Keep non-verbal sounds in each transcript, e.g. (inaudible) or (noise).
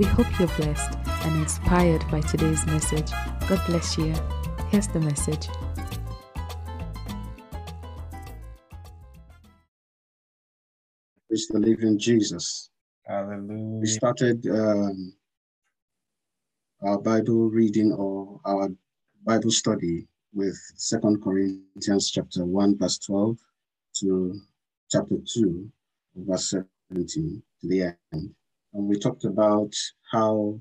We hope you're blessed and inspired by today's message. God bless you. Here's the message. Praise the living Jesus. Hallelujah. We started um, our Bible reading or our Bible study with Second Corinthians chapter 1, verse 12 to chapter 2, verse 17 to the end. And we talked about how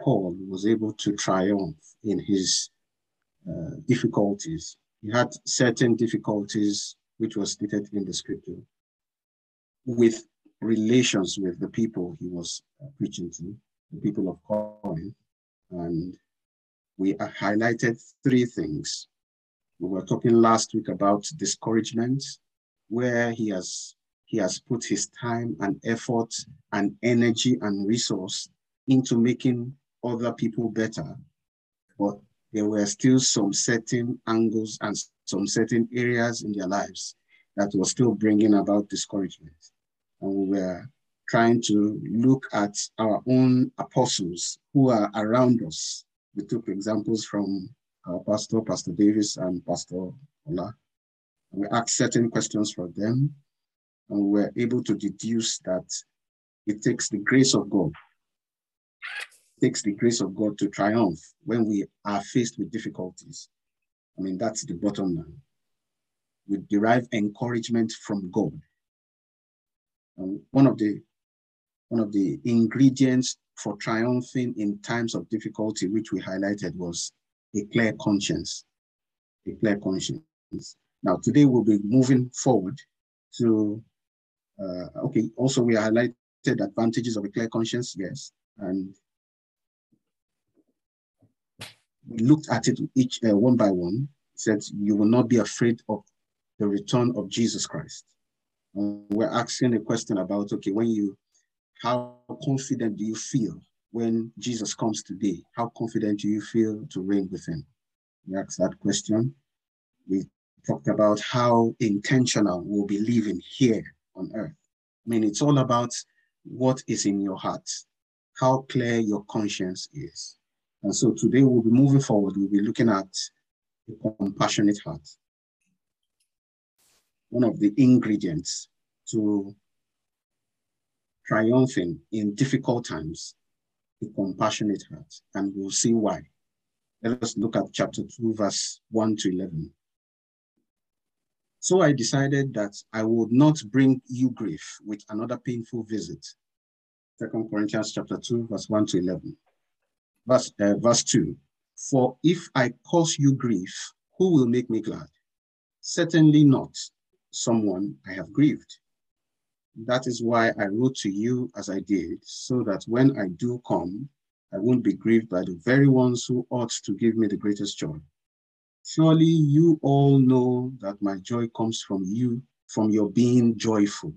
Paul was able to triumph in his uh, difficulties. He had certain difficulties, which was stated in the scripture, with relations with the people he was uh, preaching to, the people of Corinth. And we highlighted three things. We were talking last week about discouragement, where he has he has put his time and effort and energy and resource into making other people better. But there were still some certain angles and some certain areas in their lives that were still bringing about discouragement. And we were trying to look at our own apostles who are around us. We took examples from our pastor, Pastor Davis, and Pastor Ola. And we asked certain questions for them and we're able to deduce that it takes the grace of God, takes the grace of God to triumph when we are faced with difficulties. I mean, that's the bottom line. We derive encouragement from God. And one of the one of the ingredients for triumphing in times of difficulty, which we highlighted, was a clear conscience. A clear conscience. Now, today we'll be moving forward to uh, okay, also we highlighted advantages of a clear conscience, yes. And we looked at it each uh, one by one, said you will not be afraid of the return of Jesus Christ. Uh, we're asking a question about, okay, when you, how confident do you feel when Jesus comes today? How confident do you feel to reign with him? We asked that question. We talked about how intentional we'll be living here on earth. I mean, it's all about what is in your heart, how clear your conscience is. And so today we'll be moving forward, we'll be looking at a compassionate heart. One of the ingredients to triumphing in difficult times, a compassionate heart. And we'll see why. Let us look at chapter 2, verse 1 to 11. So I decided that I would not bring you grief with another painful visit. Second Corinthians chapter 2, verse 1 to 11. Verse, uh, verse 2. For if I cause you grief, who will make me glad? Certainly not someone I have grieved. That is why I wrote to you as I did, so that when I do come, I won't be grieved by the very ones who ought to give me the greatest joy. Surely you all know that my joy comes from you, from your being joyful.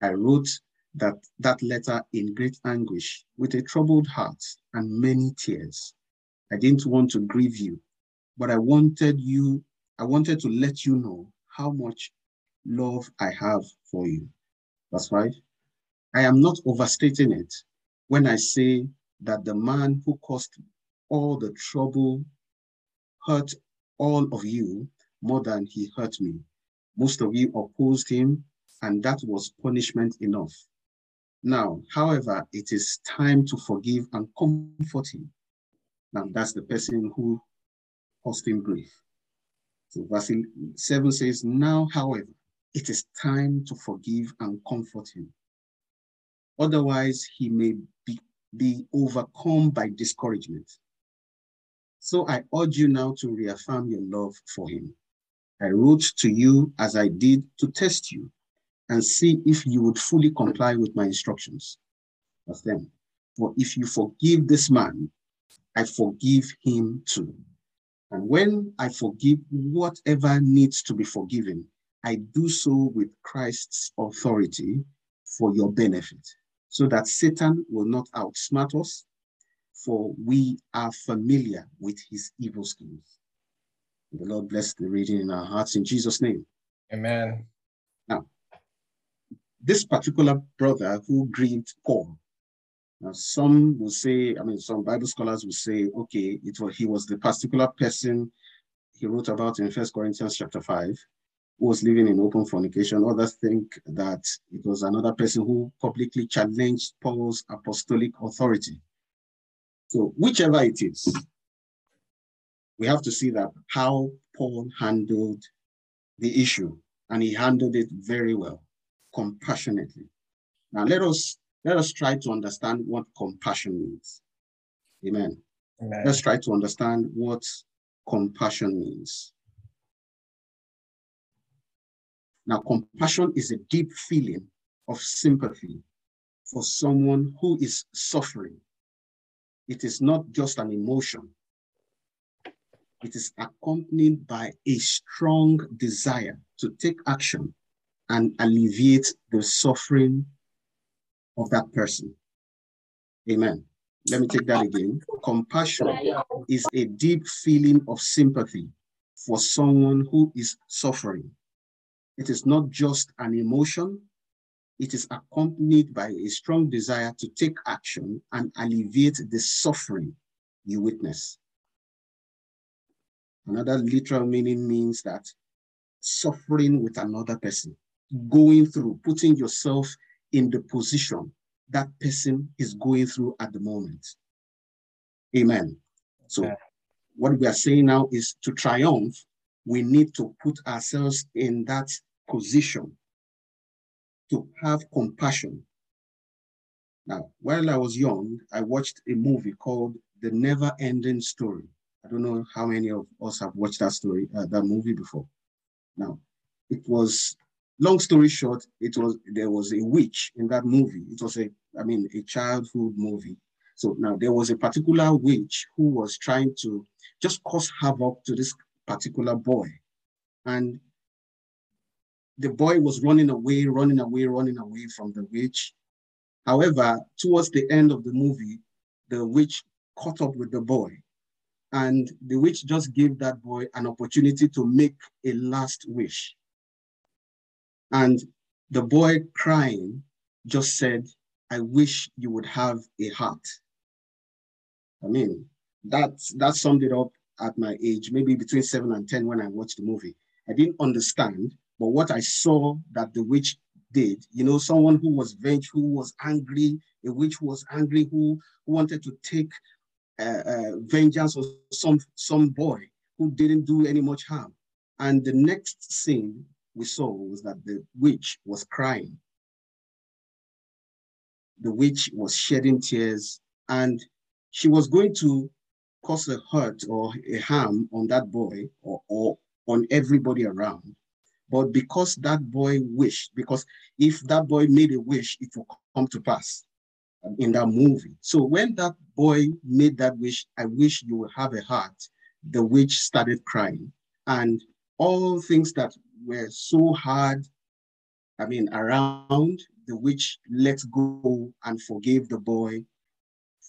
I wrote that, that letter in great anguish with a troubled heart and many tears. I didn't want to grieve you, but I wanted you, I wanted to let you know how much love I have for you. That's right. I am not overstating it when I say that the man who caused all the trouble hurt all of you more than he hurt me. Most of you opposed him, and that was punishment enough. Now, however, it is time to forgive and comfort him. Now, that's the person who caused him grief. So, verse 7 says, Now, however, it is time to forgive and comfort him. Otherwise, he may be, be overcome by discouragement. So I urge you now to reaffirm your love for him. I wrote to you as I did to test you and see if you would fully comply with my instructions. Verse 10. For if you forgive this man, I forgive him too. And when I forgive whatever needs to be forgiven, I do so with Christ's authority for your benefit, so that Satan will not outsmart us, for we are familiar with his evil schemes. The Lord bless the reading in our hearts in Jesus' name. Amen. Now, this particular brother who grieved Paul, now some will say, I mean, some Bible scholars will say, okay, it was he was the particular person he wrote about in First Corinthians chapter 5, who was living in open fornication. Others think that it was another person who publicly challenged Paul's apostolic authority. So whichever it is, we have to see that how Paul handled the issue, and he handled it very well, compassionately. Now let us let us try to understand what compassion means. Amen. Amen. Let's try to understand what compassion means. Now, compassion is a deep feeling of sympathy for someone who is suffering. It is not just an emotion, it is accompanied by a strong desire to take action and alleviate the suffering of that person. Amen. Let me take that again. Compassion is a deep feeling of sympathy for someone who is suffering. It is not just an emotion, it is accompanied by a strong desire to take action and alleviate the suffering you witness. Another literal meaning means that suffering with another person, going through, putting yourself in the position that person is going through at the moment. Amen. So, what we are saying now is to triumph, we need to put ourselves in that position to have compassion. Now, while I was young, I watched a movie called The Never Ending Story. I don't know how many of us have watched that story, uh, that movie before. Now, it was long story short, it was there was a witch in that movie. It was a, I mean, a childhood movie. So now there was a particular witch who was trying to just cause havoc to this particular boy. And the boy was running away, running away, running away from the witch. However, towards the end of the movie, the witch caught up with the boy and the witch just gave that boy an opportunity to make a last wish. And the boy crying just said, I wish you would have a heart. I mean, that, that summed it up at my age, maybe between seven and 10 when I watched the movie. I didn't understand, but what I saw that the witch did, you know, someone who was vengeful, who was angry, a witch was angry, who, who wanted to take uh, uh, vengeance on some, some boy who didn't do any much harm. And the next scene we saw was that the witch was crying. The witch was shedding tears and she was going to cause a hurt or a harm on that boy or, or on everybody around. But because that boy wished, because if that boy made a wish, it will come to pass in that movie. So when that boy made that wish, I wish you would have a heart, the witch started crying. And all things that were so hard, I mean, around, the witch let go and forgave the boy.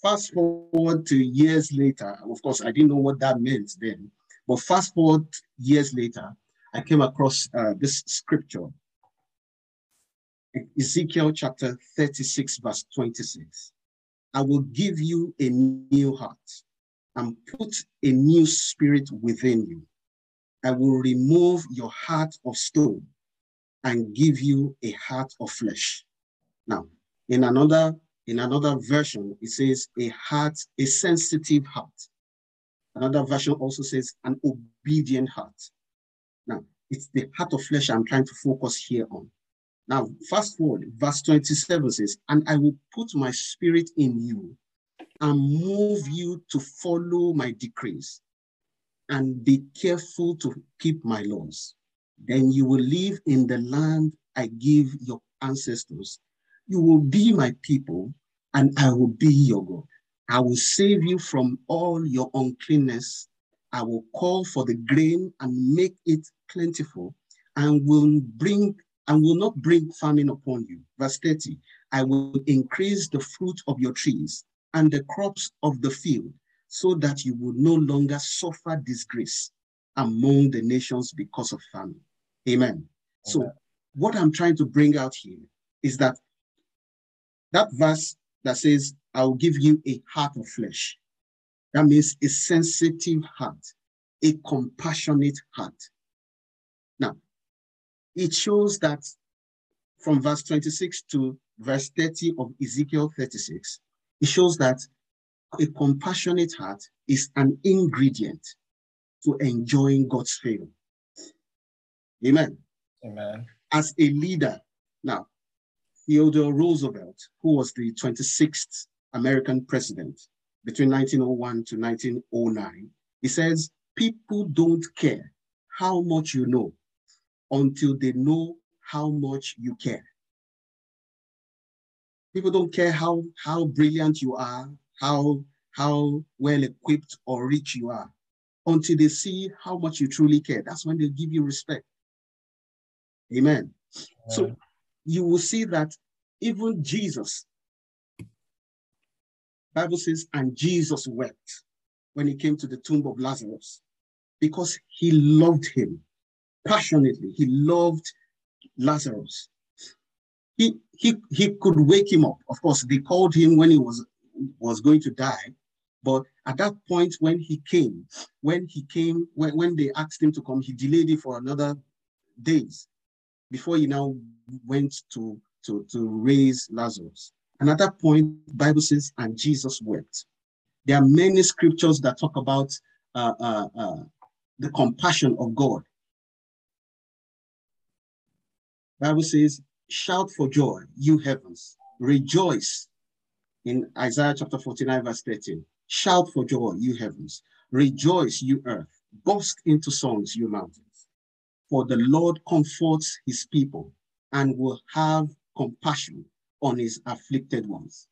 Fast forward to years later, of course, I didn't know what that meant then, but fast forward years later, I came across uh, this scripture Ezekiel chapter 36, verse 26. I will give you a new heart and put a new spirit within you. I will remove your heart of stone and give you a heart of flesh. Now, in another in another version, it says a heart, a sensitive heart. Another version also says an obedient heart. It's the heart of flesh I'm trying to focus here on. Now, fast forward, verse 27 says, And I will put my spirit in you and move you to follow my decrees and be careful to keep my laws. Then you will live in the land I give your ancestors. You will be my people, and I will be your God. I will save you from all your uncleanness. I will call for the grain and make it plentiful, and will bring and will not bring famine upon you. Verse 30. I will increase the fruit of your trees and the crops of the field, so that you will no longer suffer disgrace among the nations because of famine. Amen. Amen. So, what I'm trying to bring out here is that that verse that says, I will give you a heart of flesh. That means a sensitive heart, a compassionate heart. It shows that from verse 26 to verse 30 of Ezekiel 36, it shows that a compassionate heart is an ingredient to enjoying God's favor. Amen. Amen. As a leader, now, Theodore Roosevelt, who was the 26th American president between 1901 to 1909, he says, people don't care how much you know until they know how much you care. People don't care how, how brilliant you are, how, how well equipped or rich you are, until they see how much you truly care. That's when they give you respect. Amen. Yeah. So you will see that even Jesus, Bible says, and Jesus wept when he came to the tomb of Lazarus because he loved him passionately. He loved Lazarus. He, he, he could wake him up. Of course, they called him when he was, was going to die. But at that point, when he came, when he came, when, when they asked him to come, he delayed it for another days before he now went to, to, to raise Lazarus. And at that point, Bible says, and Jesus wept. There are many scriptures that talk about uh, uh, uh, the compassion of God. Bible says, shout for joy, you heavens, rejoice. In Isaiah chapter 49, verse 13, shout for joy, you heavens, rejoice, you earth, burst into songs, you mountains. For the Lord comforts his people and will have compassion on his afflicted ones.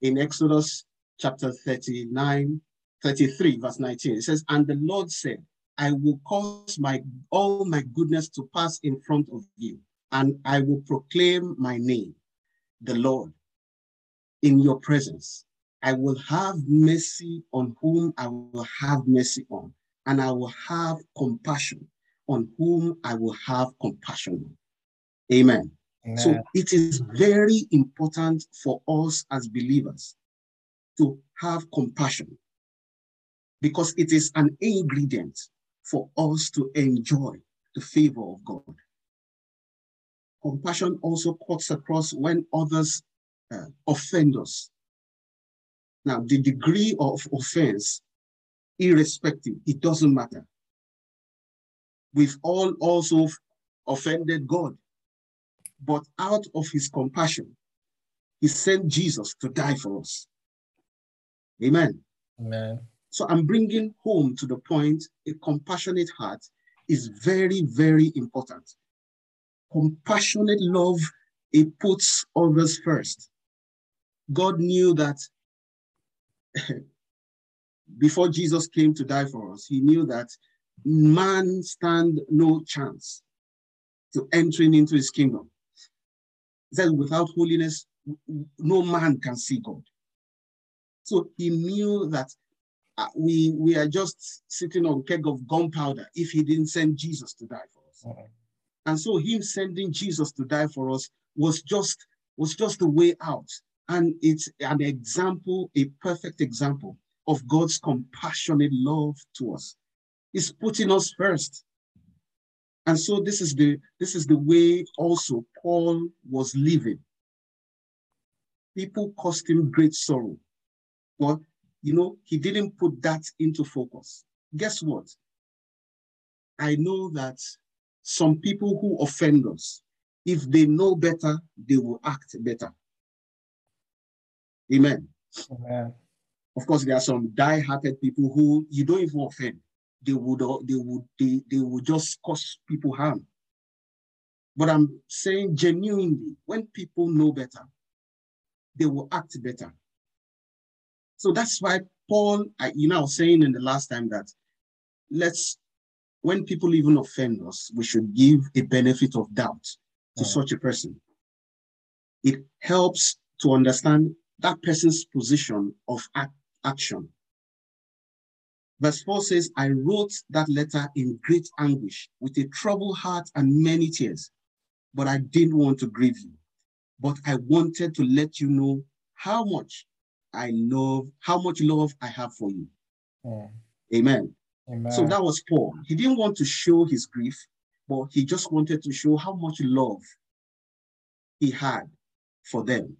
In Exodus chapter 39, 33, verse 19, it says, And the Lord said, I will cause my all my goodness to pass in front of you, and I will proclaim my name, the Lord, in your presence. I will have mercy on whom I will have mercy on, and I will have compassion on whom I will have compassion on. Amen. Amen. So it is very important for us as believers to have compassion because it is an ingredient for us to enjoy the favor of God. Compassion also cuts across when others uh, offend us. Now, the degree of offense, irrespective, it doesn't matter. We've all also offended God, but out of his compassion, he sent Jesus to die for us. Amen. Amen. So I'm bringing home to the point a compassionate heart is very, very important. Compassionate love, it puts others first. God knew that (laughs) before Jesus came to die for us, he knew that man stand no chance to entering into his kingdom. He said, without holiness, no man can see God. So he knew that we we are just sitting on keg of gunpowder if he didn't send Jesus to die for us. Mm-hmm. And so him sending Jesus to die for us was just was just the way out. And it's an example, a perfect example of God's compassionate love to us. He's putting us first. And so this is the this is the way also Paul was living. People caused him great sorrow. But you know, he didn't put that into focus. Guess what? I know that some people who offend us, if they know better, they will act better. Amen. Amen. Of course, there are some die-hearted people who you don't even offend. They would they would they, they would just cause people harm. But I'm saying genuinely, when people know better, they will act better. So that's why Paul, I, you know, I was saying in the last time that let's, when people even offend us, we should give a benefit of doubt to Mm. such a person. It helps to understand that person's position of ac- action. Verse 4 says, I wrote that letter in great anguish with a troubled heart and many tears, but I didn't want to grieve you. But I wanted to let you know how much I love, how much love I have for you. Mm. Amen. Amen. So that was Paul. He didn't want to show his grief, but he just wanted to show how much love he had for them.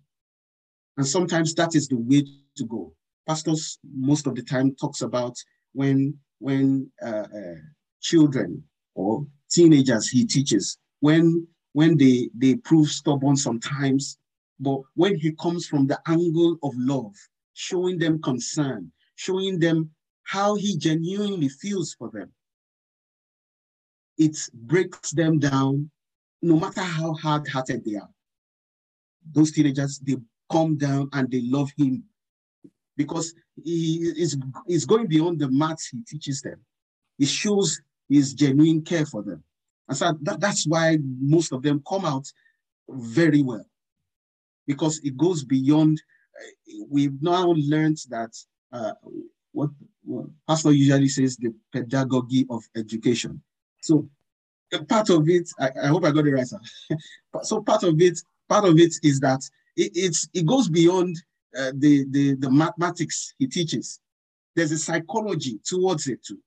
And sometimes that is the way to go. Pastors most of the time talks about when when uh, uh, children or teenagers he teaches when when they they prove stubborn sometimes, but when he comes from the angle of love, showing them concern, showing them how he genuinely feels for them. It breaks them down, no matter how hard hearted they are. Those teenagers, they come down and they love him because he is, going beyond the maths he teaches them. He shows his genuine care for them. And so that, that's why most of them come out very well because it goes beyond. uh, We've now learned that uh, what, what Pastor usually says the pedagogy of education. So part of it, I, I hope I got it right, sir. (laughs) so part of it, part of it is that it, it's it goes beyond uh, the, the the mathematics he teaches. There's a psychology towards it too.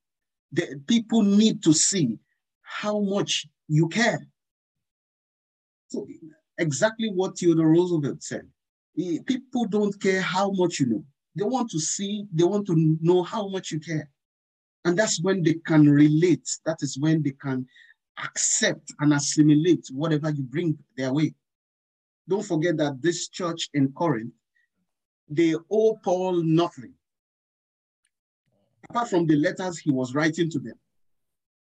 The, people need to see how much you care. So exactly what Theodore Roosevelt said. People don't care how much you know. They want to see, they want to know how much you care. And that's when they can relate. That is when they can accept and assimilate whatever you bring their way. Don't forget that this church in Corinth, they owe Paul nothing. Apart from the letters he was writing to them,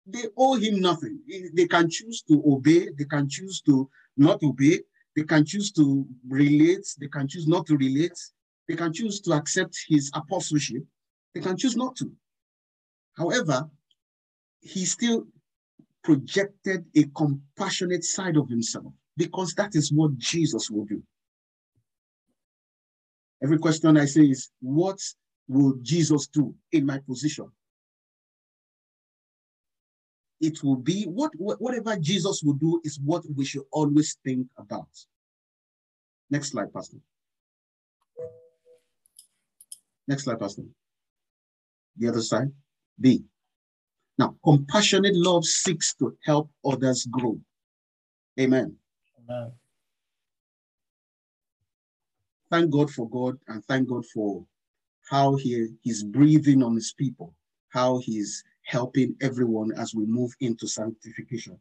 they owe him nothing. They can choose to obey, they can choose to not obey, they can choose to relate, they can choose not to relate, they can choose to accept his apostleship, they can choose not to. However, he still projected a compassionate side of himself because that is what Jesus will do. Every question I say is, what will Jesus do in my position? It will be what whatever Jesus will do is what we should always think about. Next slide, Pastor. Next slide, Pastor. The other side. B. Now, compassionate love seeks to help others grow. Amen. Amen. Thank God for God and thank God for how he, he's breathing on his people, how he's helping everyone as we move into sanctification.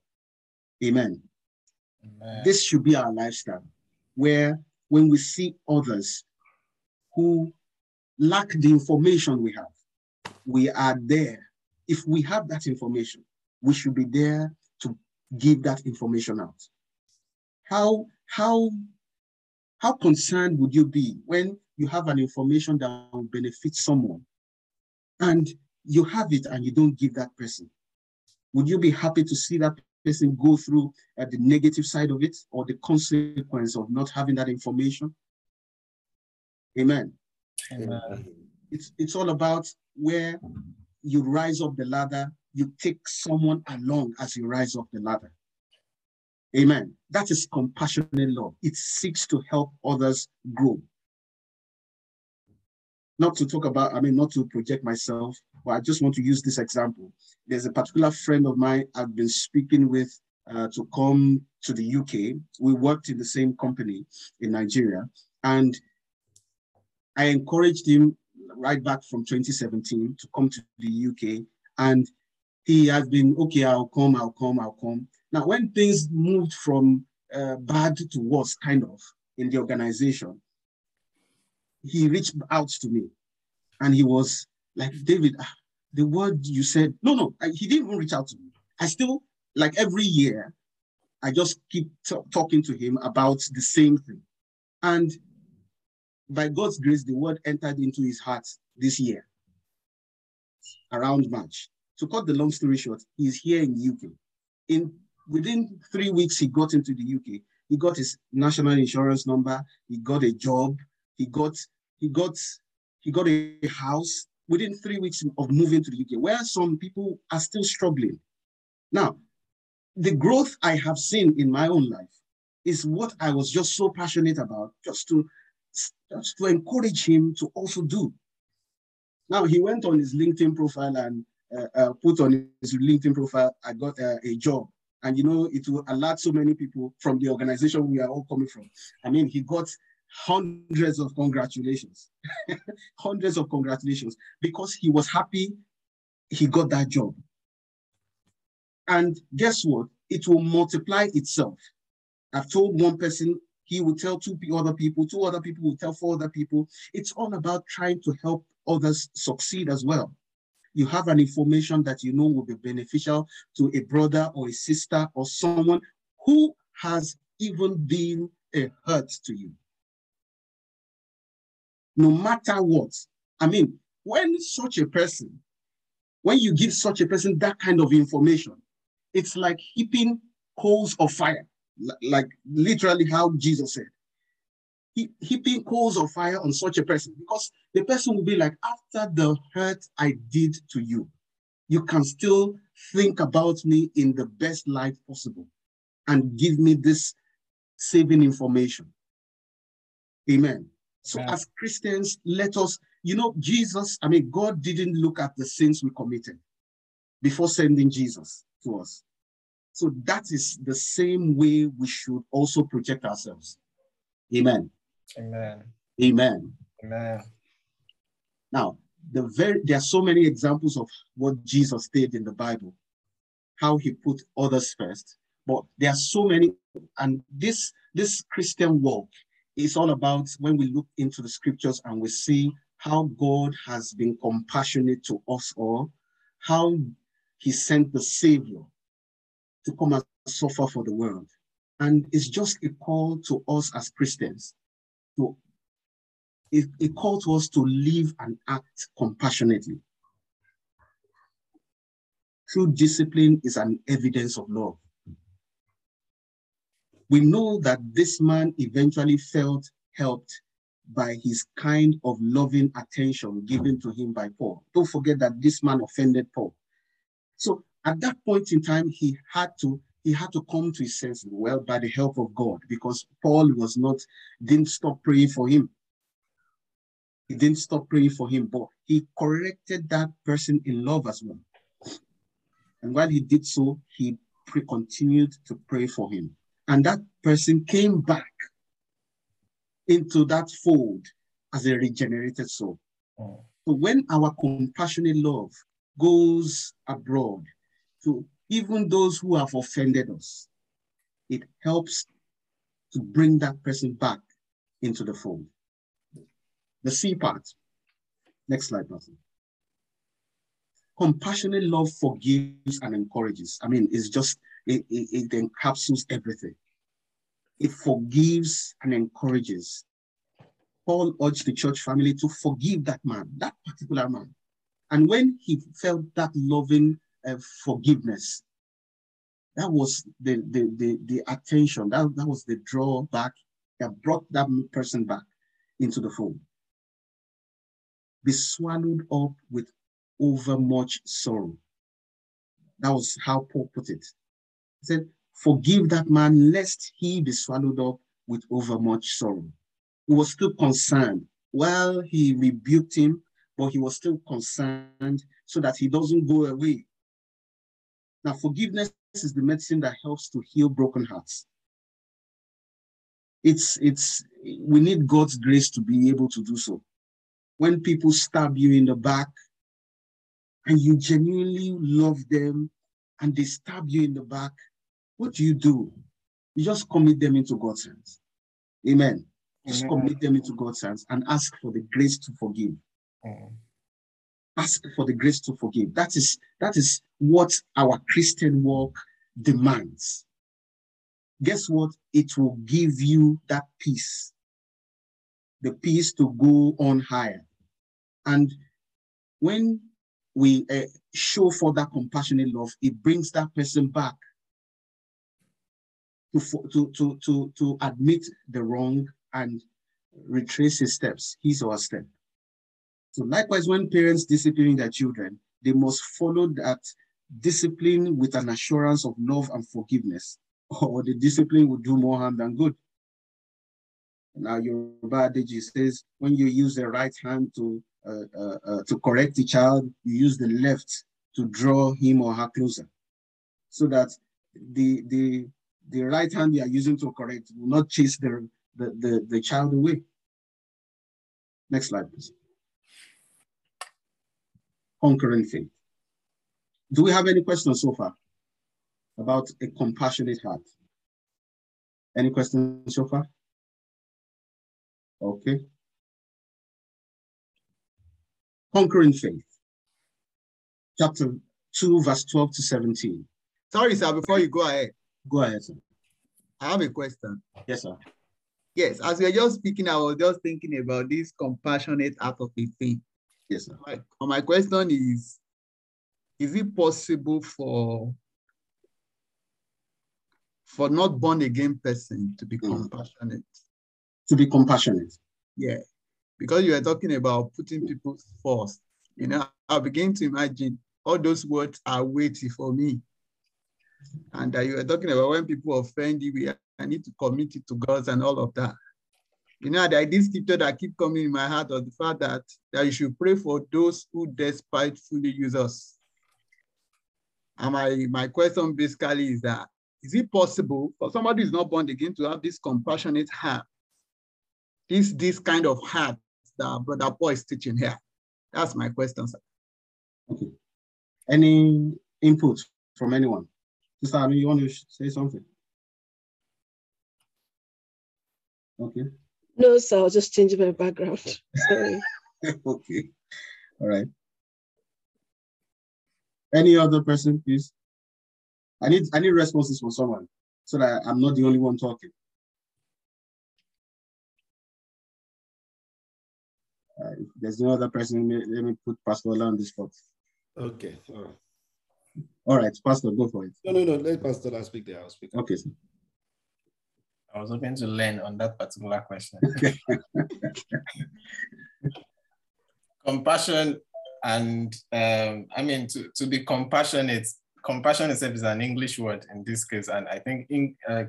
Amen. Amen. This should be our lifestyle, where when we see others who lack the information we have, we are there. If we have that information, we should be there to give that information out. How, how, how concerned would you be when you have an information that will benefit someone and you have it and you don't give that person? Would you be happy to see that person go through uh, the negative side of it or the consequence of not having that information? Amen. Amen. It's, it's all about where you rise up the ladder, you take someone along as you rise up the ladder. Amen. That is compassionate love. It seeks to help others grow. Not to talk about, I mean, not to project myself, but I just want to use this example. There's a particular friend of mine I've been speaking with uh, to come to the UK. We worked in the same company in Nigeria, and I encouraged him right back from 2017 to come to the UK. And he has been, okay, I'll come, I'll come, I'll come. Now, when things moved from uh, bad to worse, kind of, in the organization, he reached out to me and he was like, David, ah, the word you said, no, no, I, he didn't even reach out to me. I still, like every year, I just keep t- talking to him about the same thing. And by God's grace, the word entered into his heart this year, around March. To cut the long story short, he's here in the UK. In within three weeks, he got into the UK. He got his national insurance number. He got a job. He got he got he got a house within three weeks of moving to the UK, where some people are still struggling. Now, the growth I have seen in my own life is what I was just so passionate about, just to, just to encourage him to also do. Now, he went on his LinkedIn profile and uh, uh, put on his LinkedIn profile, I got uh, a job. And you know, it will alert so many people from the organization we are all coming from. I mean, he got hundreds of congratulations, (laughs) hundreds of congratulations, because he was happy he got that job. And guess what? It will multiply itself. I've told one person, he will tell two other people, two other people will tell four other people. It's all about trying to help others succeed as well. You have an information that you know will be beneficial to a brother or a sister or someone who has even been a hurt to you. No matter what. I mean, when such a person, when you give such a person that kind of information, it's like heaping coals of fire, like literally how Jesus said. He, heaping coals of fire on such a person because the person will be like, after the hurt I did to you, you can still think about me in the best light possible and give me this saving information. Amen. So, yeah. as Christians, let us, you know, Jesus, I mean, God didn't look at the sins we committed before sending Jesus to us. So that is the same way we should also project ourselves. Amen. Amen. Amen. Amen. Now, the very there are so many examples of what Jesus did in the Bible, how he put others first. But there are so many, and this this Christian walk is all about when we look into the scriptures and we see how God has been compassionate to us all, how he sent the Savior to come and suffer for the world. And it's just a call to us as Christians to a, a call to us to live and act compassionately. True discipline is an evidence of love. We know that this man eventually felt helped by his kind of loving attention given to him by Paul. Don't forget that this man offended Paul. So at that point in time, he had to he had to come to his senses, well, by the help of God, because Paul was not, didn't stop praying for him. He didn't stop praying for him, but he corrected that person in love as well. And while he did so, he continued to pray for him. And that person came back into that fold as a regenerated soul. Oh. So when our compassionate love goes abroad, to even those who have offended us. It helps to bring that person back into the fold. The C part. Next slide, please. Compassionate love forgives and encourages. I mean, it's just, it, it, it encapsulates everything. It forgives and encourages. Paul urged the church family to forgive that man, that particular man. And when he felt that loving uh, forgiveness. That was the, the, the, the attention, that, that was the drawback that brought that person back into the fold. Be swallowed up with overmuch sorrow. That was how Paul put it. Said, Forgive that man, lest he be swallowed up with overmuch sorrow. He was still concerned. Well, he rebuked him, but he was still concerned so that he doesn't go away now, forgiveness is the medicine that helps to heal broken hearts. It's, it's, we need God's grace to be able to do so. When people stab you in the back and you genuinely love them and they stab you in the back, what do you do? You just commit them into God's hands. Amen. Just Amen. commit them into God's hands and ask for the grace to forgive. Amen ask for the grace to forgive. That is, that is what our Christian walk demands. Guess what? It will give you that peace the peace to go on higher. And when we uh, show for that compassionate love, it brings that person back to, to, to, to, to admit the wrong and retrace his steps, his or her step. So likewise, when parents discipline their children, they must follow that discipline with an assurance of love and forgiveness, or the discipline will do more harm than good. Now, your Adage says when you use the right hand to uh, uh, uh, to correct the child, you use the left to draw him or her closer, so that the the the right hand you are using to correct will not chase the the, the, child away. Next slide, please. Conquering faith. Do we have any questions so far about a compassionate heart? Any questions so far? Okay. Conquering faith. Chapter 2, verse 12 to 17. Sorry, sir, before you go ahead. Go ahead, sir. I have a question. Yes, sir. Yes, as we are just speaking, I was just thinking about this compassionate act of a faith. Yes, sir. My, my question is, is it possible for for not born again person to be Mm. compassionate? To be compassionate. Yeah, because you are talking about putting people first. You know, I begin to imagine all those words are weighty for me. And you were talking about when people offend you, we- I need to commit it to God and all of that. You know, is this scripture that keep coming in my heart of the fact that, that you should pray for those who despitefully use us. And my, my question basically is that, is it possible for somebody who's not born again to have this compassionate heart this this kind of heart that brother Paul is teaching here? That's my question, sir. Okay. Any input from anyone? Sister, Anu, you want to say something? Okay. No, sir, I'll just change my background. Sorry. (laughs) okay. All right. Any other person, please? I need I need responses from someone so that I'm not the only one talking. Uh, if there's no other person, let me, let me put Pastor Ola on the spot. Okay, all right. All right, Pastor, go for it. No, no, no, let Pastor Ola speak there, I'll speak. Okay, sir. I was hoping to learn on that particular question. (laughs) Compassion and um, I mean to, to be compassionate. Compassion itself is an English word in this case, and I think in, uh,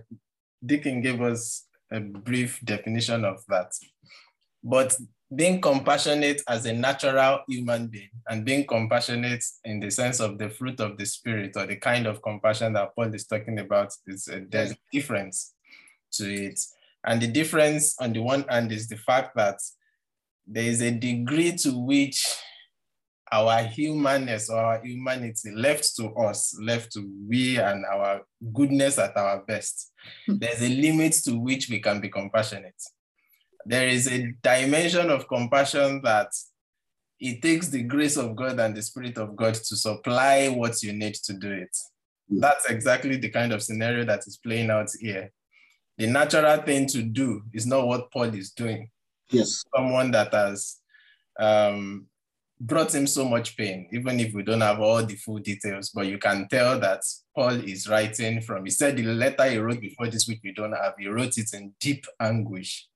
Deacon gave us a brief definition of that. But being compassionate as a natural human being and being compassionate in the sense of the fruit of the spirit or the kind of compassion that Paul is talking about is uh, there's a difference to it. And the difference on the one hand is the fact that there is a degree to which our humanness or our humanity left to us, left to we and our goodness at our best, there's a limit to which we can be compassionate. There is a dimension of compassion that it takes the grace of God and the Spirit of God to supply what you need to do it. That's exactly the kind of scenario that is playing out here. The natural thing to do is not what Paul is doing. Yes. Someone that has um, brought him so much pain, even if we don't have all the full details, but you can tell that Paul is writing from, he said the letter he wrote before this week we don't have, he wrote it in deep anguish.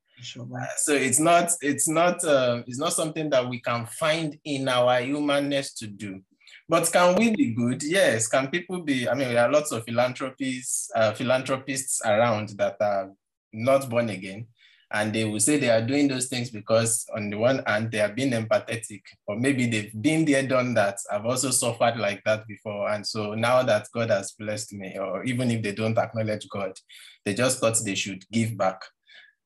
So it's not, it's not, uh, it's not something that we can find in our humanness to do. But can we be good? Yes. Can people be? I mean, there are lots of philanthropists, uh, philanthropists around that are not born again, and they will say they are doing those things because, on the one hand, they are being empathetic, or maybe they've been there, done that. I've also suffered like that before, and so now that God has blessed me, or even if they don't acknowledge God, they just thought they should give back.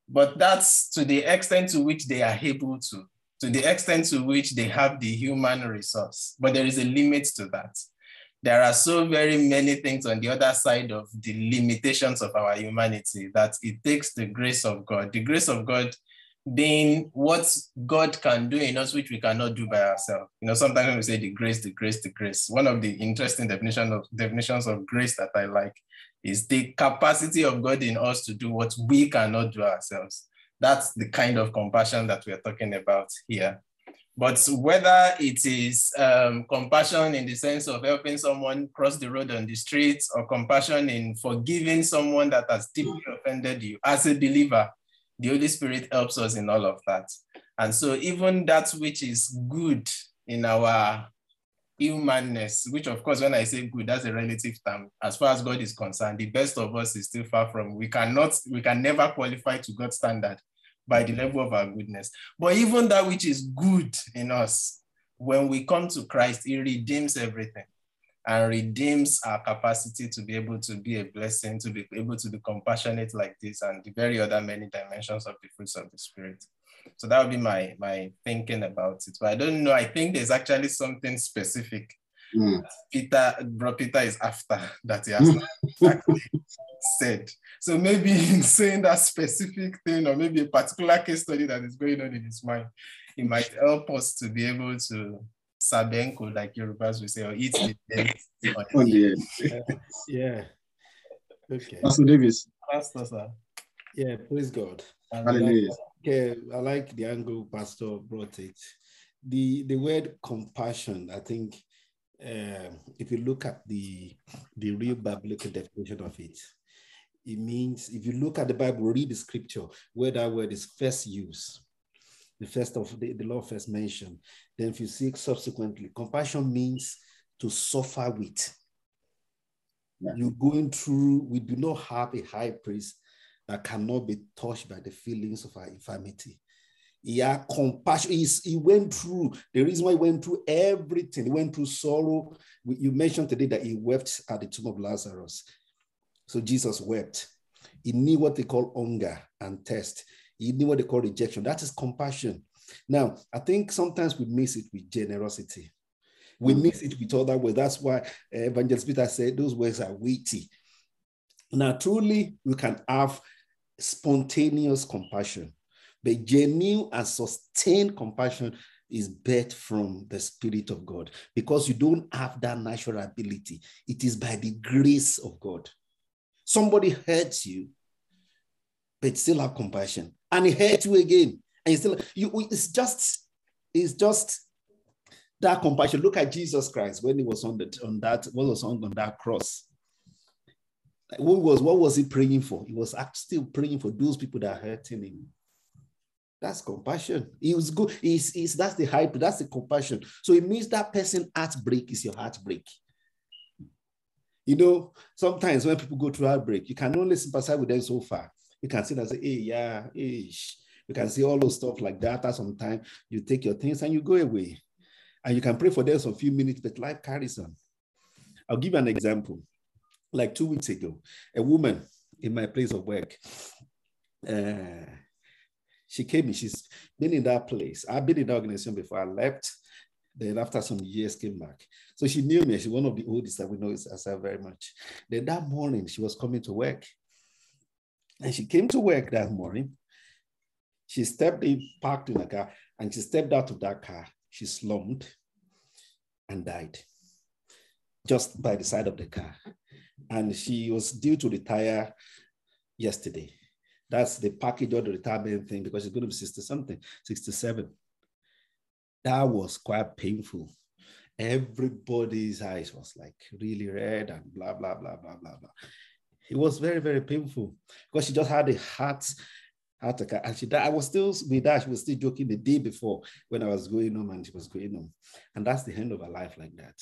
But that's to the extent to which they are able to to the extent to which they have the human resource. But there is a limit to that. There are so very many things on the other side of the limitations of our humanity that it takes the grace of God. The grace of God being what God can do in us, which we cannot do by ourselves. You know, sometimes we say the grace, the grace, the grace. One of the interesting definition of definitions of grace that I like is the capacity of God in us to do what we cannot do ourselves. That's the kind of compassion that we're talking about here. But whether it is um, compassion in the sense of helping someone cross the road on the street or compassion in forgiving someone that has deeply offended you, as a believer, the Holy Spirit helps us in all of that. And so even that which is good in our humanness, which of course, when I say good, that's a relative term. As far as God is concerned, the best of us is still far from, we cannot, we can never qualify to God's standard by the level of our goodness. But even that which is good in us, when we come to Christ, He redeems everything and redeems our capacity to be able to be a blessing, to be able to be compassionate like this, and the very other many dimensions of the fruits of the Spirit. So that would be my my thinking about it. But I don't know. I think there's actually something specific. Mm. Peter, bro, Peter is after that he has not (laughs) exactly said. So maybe in saying that specific thing, or maybe a particular case study that is going on in his mind, it might help us to be able to sabenko, like Yorubas will say, or eat the dead on On the the end. Yeah. Okay. Pastor Davis. pastor, sir. Yeah, praise God. Hallelujah. Okay, I like the angle Pastor brought it. The the word compassion, I think, um, if you look at the the real biblical definition of it, it means if you look at the Bible, read the scripture where that word is first used, the first of the, the Lord first mentioned. Then if you see subsequently, compassion means to suffer with. Yeah. You're going through, we do not have a high priest that cannot be touched by the feelings of our infirmity. He had compassion. He's, he went through the reason why he went through everything. He went through sorrow. You mentioned today that he wept at the tomb of Lazarus. So Jesus wept. He knew what they call hunger and thirst. He knew what they call rejection. That is compassion. Now, I think sometimes we miss it with generosity. We Mm. miss it with other words. That's why uh, Evangelist Peter said those words are weighty. Now, truly, we can have spontaneous compassion, but genuine and sustained compassion is birthed from the Spirit of God because you don't have that natural ability. It is by the grace of God. Somebody hurts you, but still have compassion, and he hurts you again, and you still you. It's just, it's just that compassion. Look at Jesus Christ when he was on the on that what was on, on that cross. What was what was he praying for? He was still praying for those people that are hurting him. That's compassion. He was good. He's that's the hype. That's the compassion. So it means that person heartbreak is your heartbreak. You know, sometimes when people go through heartbreak, you can only sympathize with them so far. You can sit and say, hey, yeah, ish. You can see all those stuff like that. At some time, you take your things and you go away. And you can pray for them for a few minutes, but life carries on. I'll give you an example. Like two weeks ago, a woman in my place of work, uh, she came in, she's been in that place. I've been in that organization before I left. Then after some years came back. So she knew me. She's one of the oldest that we know herself very much. Then that morning she was coming to work. And she came to work that morning. She stepped in, parked in a car, and she stepped out of that car. She slumped and died just by the side of the car. And she was due to retire yesterday. That's the package or the retirement thing because she's going to be 60 something, 67. That was quite painful. Everybody's eyes was like really red and blah, blah, blah, blah, blah, blah. It was very, very painful because she just had a heart attack. And she died. I was still with that. She was still joking the day before when I was going home and she was going home. And that's the end of her life like that.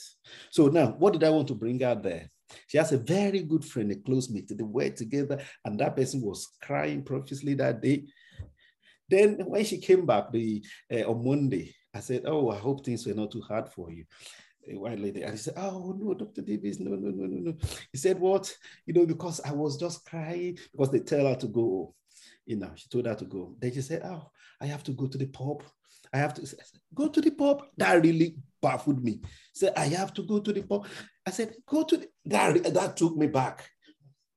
So now, what did I want to bring out there? She has a very good friend, a close mate. They were together, and that person was crying profusely that day. Then when she came back the uh, on Monday, I said, "Oh, I hope things were not too hard for you." A while later, and he said, "Oh no, Dr. Davis, no, no, no, no, no." He said, "What? You know, because I was just crying because they tell her to go. You know, she told her to go. Then she said, "Oh, I have to go to the pub. I have to go to the pub." That really baffled me. Said, "I have to go to the pub." I said, "Go to the." That that took me back.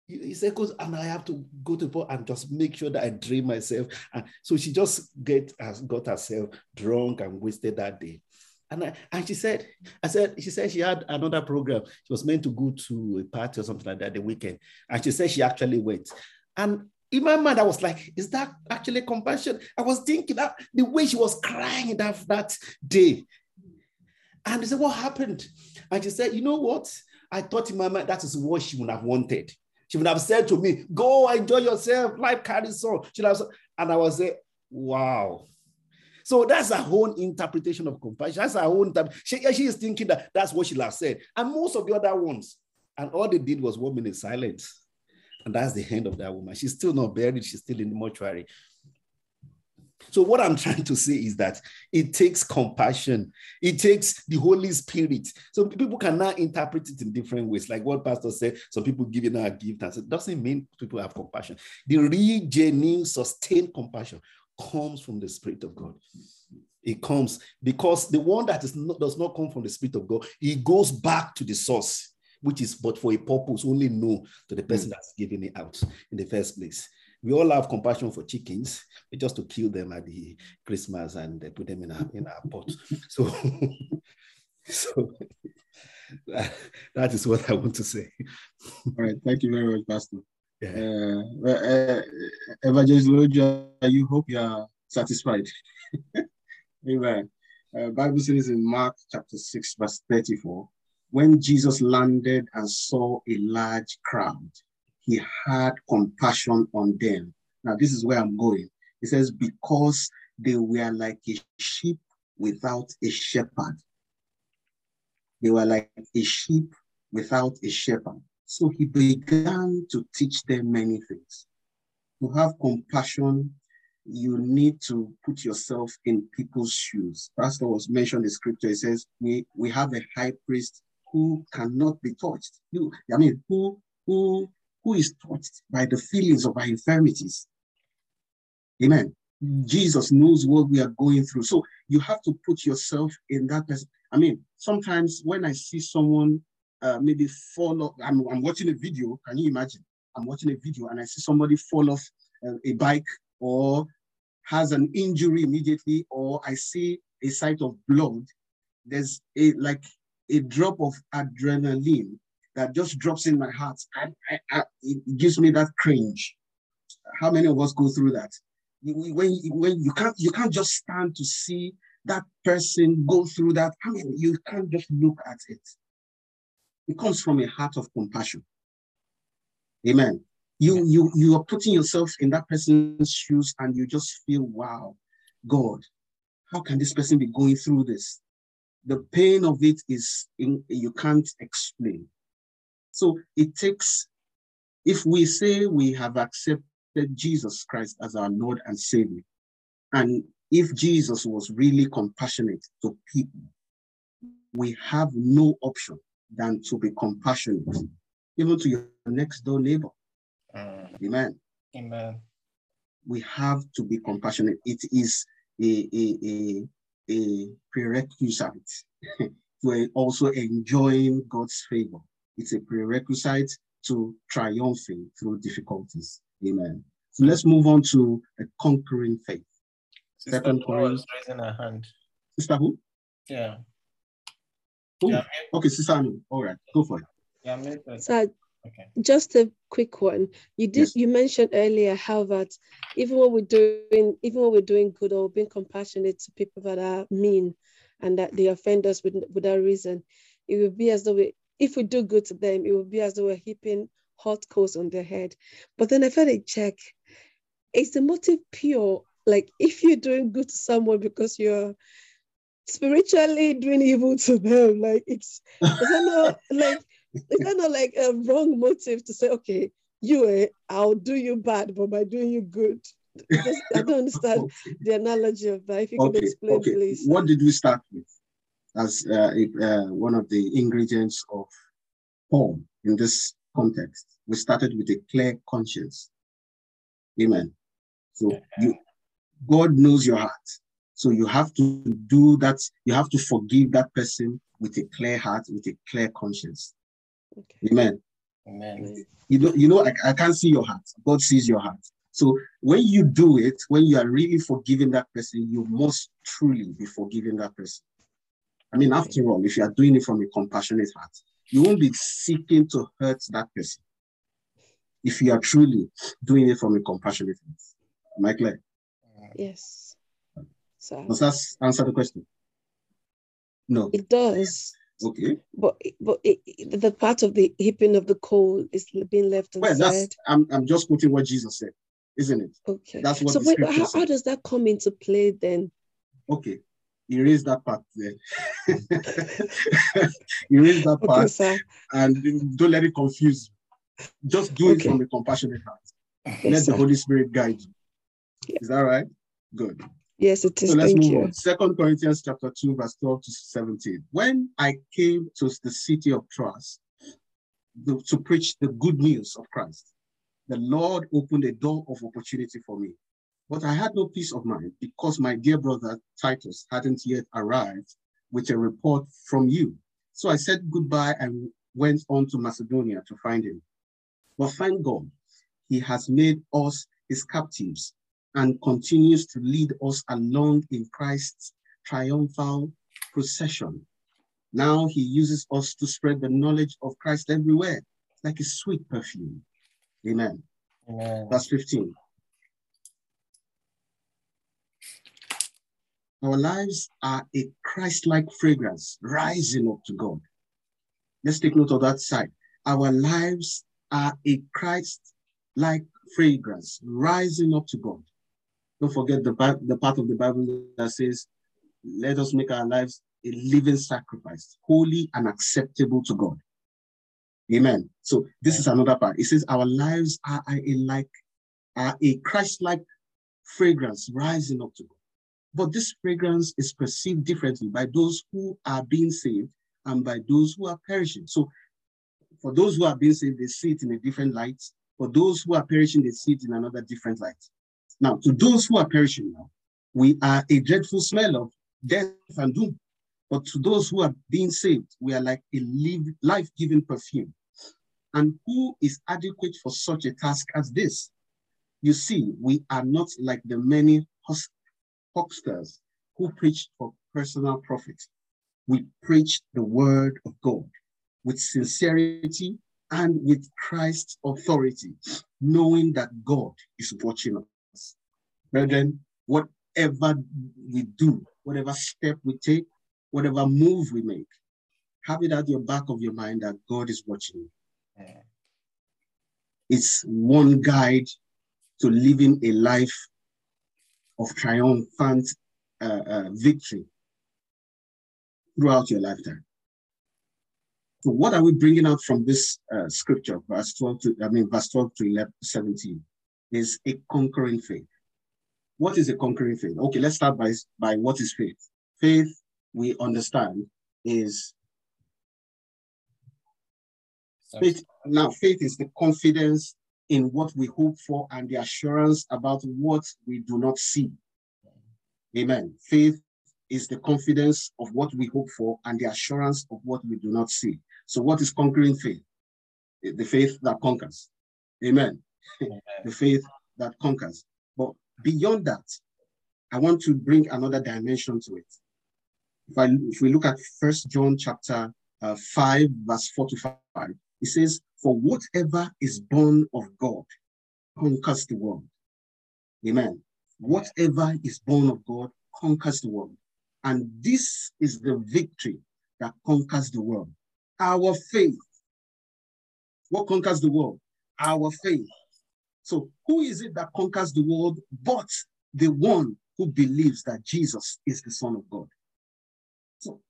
He he said, "Cause and I have to go to the pub and just make sure that I drain myself." And so she just get has got herself drunk and wasted that day. And I, and she said, I said, she said she had another program. She was meant to go to a party or something like that the weekend. And she said she actually went. And in my mind, I was like, is that actually compassion? I was thinking that the way she was crying that, that day. And they said, What happened? And she said, You know what? I thought in my mind that is what she would have wanted. She would have said to me, Go enjoy yourself, life carries on. She would have said, and I was say, Wow. So that's her own interpretation of compassion. That's her own. She, she is thinking that that's what she'll have said. And most of the other ones. And all they did was one minute silence. And that's the end of that woman. She's still not buried, she's still in the mortuary. So, what I'm (laughs) trying to say is that it takes compassion, it takes the Holy Spirit. So, people can now interpret it in different ways. Like what Pastor said, some people give now a gift, and it doesn't mean people have compassion. The real, genuine, sustained compassion comes from the Spirit of God. It comes because the one that is not, does not come from the Spirit of God, it goes back to the source which is but for a purpose only known to the person mm. that's giving it out in the first place. We all have compassion for chickens, but just to kill them at the Christmas and put them in a in a pot. (laughs) So, (laughs) so that, (laughs) that is what I want to say. All right, thank you very much, Pastor. Yeah. Uh, uh, Evangelist Loja, you hope you are satisfied. Amen. Uh, Bible says in Mark chapter 6, verse 34, when Jesus landed and saw a large crowd, he had compassion on them. Now, this is where I'm going. He says, because they were like a sheep without a shepherd. They were like a sheep without a shepherd. So he began to teach them many things. To have compassion, you need to put yourself in people's shoes. Pastor was mentioned in scripture. It says, we, we have a high priest who cannot be touched. You, I mean, who who who is touched by the feelings of our infirmities. Amen. Jesus knows what we are going through. So you have to put yourself in that person. I mean, sometimes when I see someone uh, maybe fall off, I'm, I'm watching a video. Can you imagine? I'm watching a video and I see somebody fall off uh, a bike or has an injury immediately, or I see a sight of blood. There's a like a drop of adrenaline that just drops in my heart. I, I, I, it gives me that cringe. How many of us go through that? When, when you can't you can't just stand to see that person go through that. I mean, you can't just look at it. It comes from a heart of compassion. Amen. You you you are putting yourself in that person's shoes and you just feel, wow, God, how can this person be going through this? The pain of it is in, you can't explain. So it takes, if we say we have accepted Jesus Christ as our Lord and Savior, and if Jesus was really compassionate to people, we have no option than to be compassionate, even to your next door neighbor. Uh, Amen. Amen. We have to be compassionate. It is a, a, a, a prerequisite (laughs) to also enjoying God's favor. It's a prerequisite to triumphing through difficulties. Amen. So let's move on to a conquering faith. Sister Second was raising her hand. Sister who? Yeah. Who? Yeah, okay, Sister Anu. All right, go for it. Yeah, so Okay. Just a quick one. You did yes. you mentioned earlier how that even when we're doing even when we're doing good or being compassionate to people that are mean and that they offend us with, without reason, it would be as though we if we do good to them, it would be as though we're heaping hot coals on their head. But then I felt a check. Is the motive pure? Like if you're doing good to someone because you're spiritually doing evil to them, like it's is that not like it's kind of like a wrong motive to say, okay, you, eh, I'll do you bad, but by doing you good. Just, I don't understand (laughs) okay. the analogy of that. If you okay. can explain, okay. please. What did we start with as uh, uh, one of the ingredients of Paul in this context? We started with a clear conscience. Amen. So you, God knows your heart. So you have to do that. You have to forgive that person with a clear heart, with a clear conscience. Okay. Amen. Amen. You know, you know, I, I can't see your heart. God sees your heart. So when you do it, when you are really forgiving that person, you must truly be forgiving that person. I mean, after all, if you are doing it from a compassionate heart, you won't be seeking to hurt that person. if you are truly doing it from a compassionate heart. Am I clear? Yes. So Does that answer the question? No. It does. Okay. But but it, the part of the heaping of the coal is being left Well, that's I'm I'm just quoting what Jesus said, isn't it? okay. That's what so wait, how, said. how does that come into play then? Okay. Erase that part there. (laughs) Erase that Okay, part sir. and don't let it confuse you. Just do Okay. it from a compassionate heart. Yes, Let the. Holy Spirit guide you. Yeah. Is that right? Good. Yes, it is. So let's Thank move you. on. Second Corinthians chapter 2, verse 12 to 17. When I came to the city of Troas the- to preach the good news of Christ, the Lord opened a door of opportunity for me. But I had no peace of mind because my dear brother Titus hadn't yet arrived with a report from you. So I said goodbye and went on to Macedonia to find him. But thank God, he has made us his captives and continues to lead us along in Christ's triumphal procession. Now he uses us to spread the knowledge of Christ everywhere, like a sweet perfume. Amen. Amen. Verse 15. Our lives are a Christ like fragrance rising up to God. Let's take note of that side. Our lives are a Christ like fragrance rising up to God. Don't forget the, the part of the Bible that says, Let us make our lives a living sacrifice, holy and acceptable to God. Amen. So this is another part. It says, Our lives are a like are a Christ-like fragrance rising up to God. But this fragrance is perceived differently by those who are being saved and by those who are perishing. So for those who are being saved, they see it in a different light. For those who are perishing, they see it in another different light. Now, to those who are perishing now, we are a dreadful smell of death and doom. But to those who are being saved, we are like a live, life-giving perfume. And who is adequate for such a task as this? You see, we are not like the many hucksters who preach for personal profit. We preach the word of God with sincerity and with Christ's authority, knowing that God is watching us. Brethren, whatever we do, whatever step we take, whatever move we make, have it at your back of your mind that God is watching you. Yeah. It's one guide to living a life of triumphant uh, uh, victory throughout your lifetime. So, what are we bringing out from this uh, scripture, verse 12 to, I mean, verse 12 to 11, 17, is a conquering faith. What is a conquering faith? Okay, let's start by, by what is faith. Faith, we understand, is faith. Now, faith is the confidence in what we hope for and the assurance about what we do not see. Amen. Faith is the confidence of what we hope for and the assurance of what we do not see. So, what is conquering faith? The faith that conquers. Amen. (laughs) the faith that conquers. But beyond that, I want to bring another dimension to it. If, I, if we look at First John chapter uh, 5, verse 4 to 5, it says, For whatever is born of God conquers the world. Amen. Whatever is born of God conquers the world. And this is the victory that conquers the world. Our faith. What conquers the world? Our faith. So, who is it that conquers the world but the one who believes that Jesus is the Son of God? So,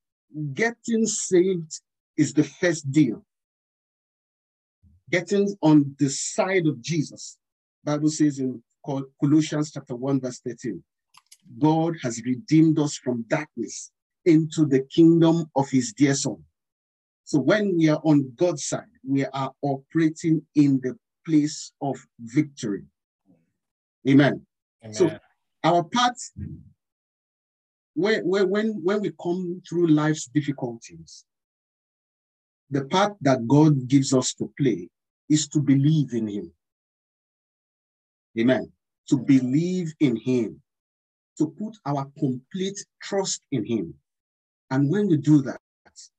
getting saved is the first deal. Getting on the side of Jesus. Bible says in Colossians chapter 1, verse 13, God has redeemed us from darkness into the kingdom of his dear son. So when we are on God's side, we are operating in the place of victory. Amen. Amen. So our part, when, when, when we come through life's difficulties, the part that God gives us to play is to believe in him. Amen. To believe in him, to put our complete trust in him. And when we do that,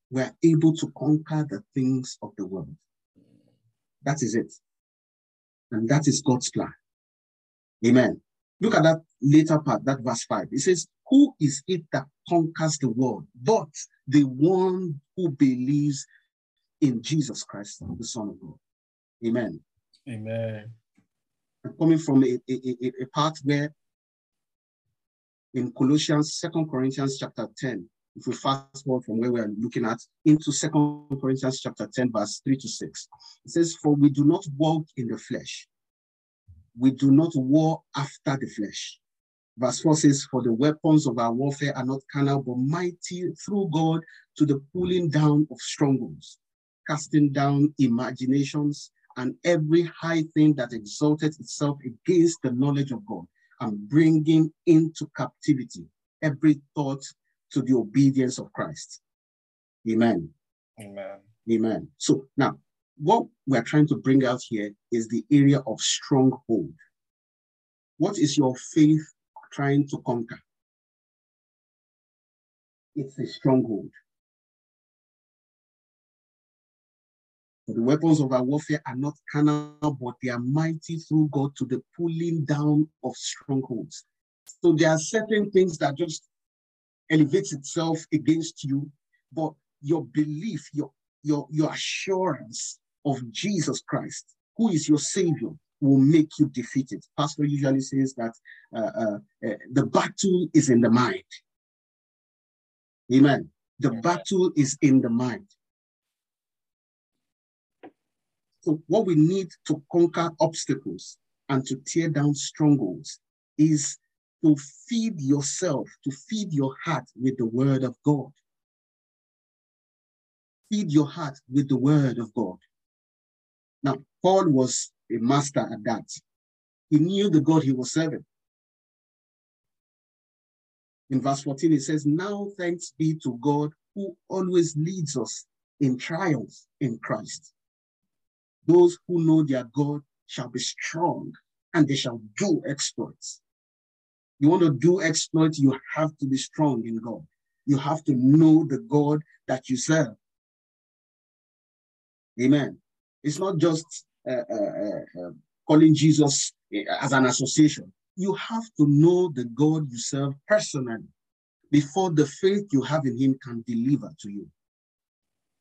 we're able to conquer the things of the world. That is it. And that is God's plan. Amen. Look at that later part, that verse 5. It says, Who is it that conquers the world but the one who believes in Jesus Christ, the Son of God? Amen. Amen. I'm coming from a, a, a, a part where in Colossians, Second Corinthians chapter 10, if we fast forward from where we are looking at into Second Corinthians chapter 10, verse 3 to 6, it says, For we do not walk in the flesh. We do not war after the flesh. Verse 4 says, For the weapons of our warfare are not carnal, but mighty through God to the pulling down of strongholds, casting down imaginations and every high thing that exalted itself against the knowledge of God, and bringing into captivity every thought to the obedience of Christ. Amen. Amen. Amen. So now, what we're trying to bring out here is the area of stronghold. What is your faith trying to conquer? It's a stronghold. For the weapons of our warfare are not carnal, but they are mighty through God to the pulling down of strongholds. So there are certain things that just elevates itself against you, but your belief, your, your, your assurance of Jesus Christ, who is your Savior, will make you defeated. Pastor usually says that uh, uh, uh, the battle is in the mind. Amen. The battle is in the mind. So, what we need to conquer obstacles and to tear down strongholds is to feed yourself, to feed your heart with the word of God. Feed your heart with the word of God. Now, Paul was a master at that. He knew the God he was serving. In verse 14, it says, Now thanks be to God who always leads us in triumph in Christ. Those who know their God shall be strong and they shall do exploits. You want to do exploits, you have to be strong in God. You have to know the God that you serve. Amen. It's not just uh, uh, uh, uh calling Jesus uh, as an association. You have to know the God you serve personally before the faith you have in him can deliver to you.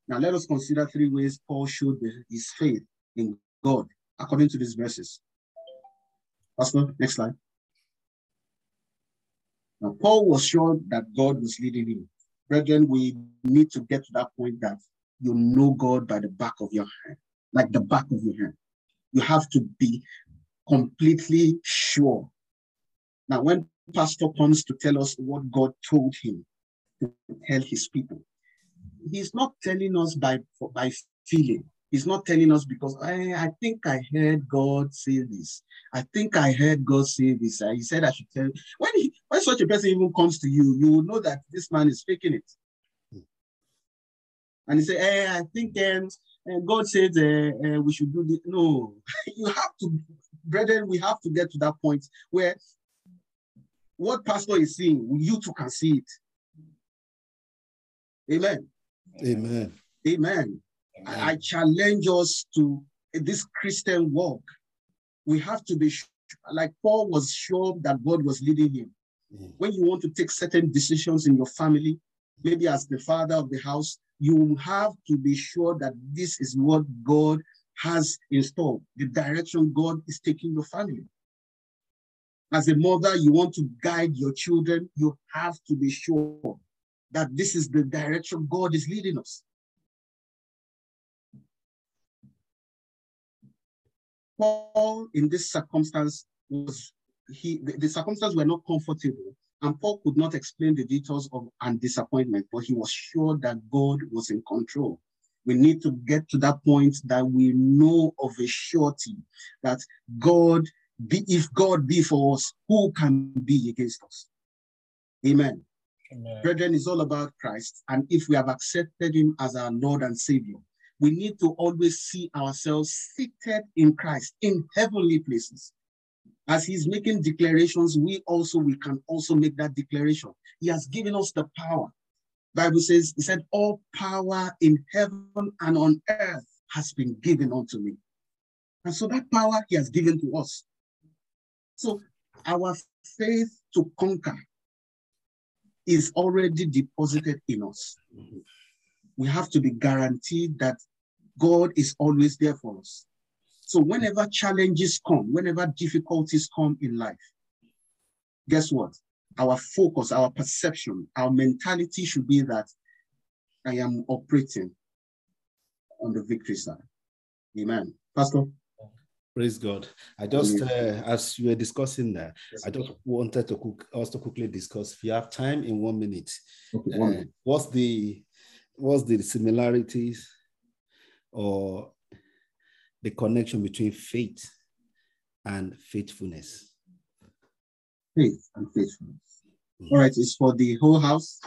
Now, let us consider three ways Paul showed his faith in God according to these verses. Pastor, next slide. Now, Paul was sure that God was leading him. Brethren, we need to get to that point that you know God by the back of your hand, like the back of your hand. You have to be completely sure. Now, when pastor comes to tell us what God told him to tell his people, he's not telling us by, by feeling. He's not telling us because I, I think I heard God say this. I think I heard God say this. He said I should tell. When he, when such a person even comes to you, you will know that this man is faking it. And he say, hey, I think um, uh, God said uh, uh, we should do this. No, (laughs) you have to, brethren, we have to get to that point where what pastor is seeing, you too can see it. Amen. Amen. Amen. I, I challenge us to this Christian walk. We have to be like Paul was sure that God was leading him. Mm. When you want to take certain decisions in your family, maybe as the father of the house, you have to be sure that this is what God has installed, the direction God is taking your family. As a mother, you want to guide your children, you have to be sure that this is the direction God is leading us. Paul, in this circumstance, was he the, the circumstances were not comfortable, and Paul could not explain the details of and disappointment, but he was sure that God was in control. We need to get to that point that we know of a surety that God be if God be for us, who can be against us? Amen. Amen. Brethren, is all about Christ. And if we have accepted him as our Lord and Savior, we need to always see ourselves seated in Christ in heavenly places. As he's making declarations, we also we can also make that declaration. He has given us the power. Bible says, he said, all power in heaven and on earth has been given unto me. And so that power he has given to us. So our faith to conquer is already deposited in us. Mm-hmm. We have to be guaranteed that God is always there for us. So whenever challenges come, whenever difficulties come in life, guess what? Our focus, our perception, our mentality should be that I am operating on the victory side. Amen. Pastor? Praise God. I just, uh, as you were discussing there, I just wanted to cook, also quickly discuss. If you have time in one minute, okay, one uh, minute. what's the what's the similarities or the connection between faith and faithfulness? Faith and faithfulness. Mm-hmm. All right, it's for the whole house.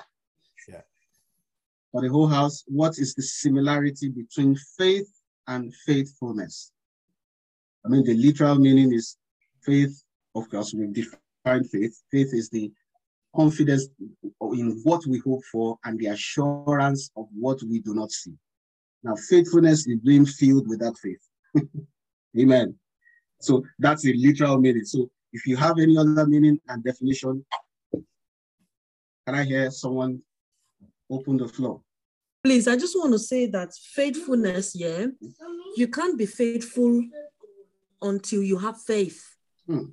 Yeah. For the whole house, what is the similarity between faith and faithfulness? I mean, the literal meaning is faith. Of course, we define faith. Faith is the confidence in what we hope for and the assurance of what we do not see. Now, faithfulness is being filled with that faith. (laughs) Amen. So that's a literal meaning. So if you have any other meaning and definition, can I hear someone open the floor? Please, I just want to say that faithfulness, yeah, you can't be faithful until you have faith. Hmm.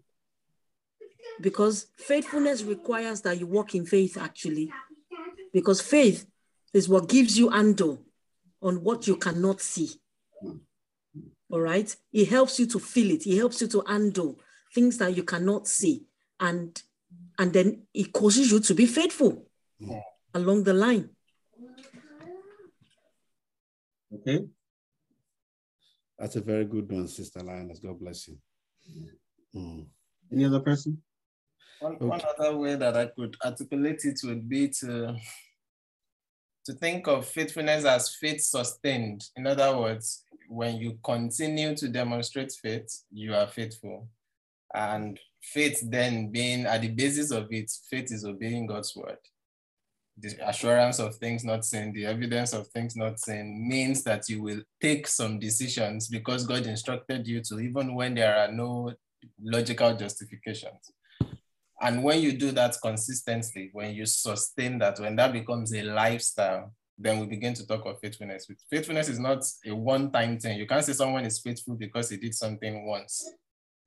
Because faithfulness requires that you walk in faith, actually. Because faith is what gives you handle on what you cannot see. All right. It helps you to feel it, it helps you to handle things that you cannot see. And and then it causes you to be faithful yeah. along the line. Okay. That's a very good one, Sister Lioness. God bless you. Mm. Any other person? One, okay. one other way that I could articulate it would be to, to think of faithfulness as faith sustained. In other words, when you continue to demonstrate faith, you are faithful. And faith then being at the basis of it, faith is obeying God's word the assurance of things not seen, the evidence of things not seen means that you will take some decisions because God instructed you to, even when there are no logical justifications. And when you do that consistently, when you sustain that, when that becomes a lifestyle, then we begin to talk of faithfulness. Faithfulness is not a one time thing. You can't say someone is faithful because he did something once.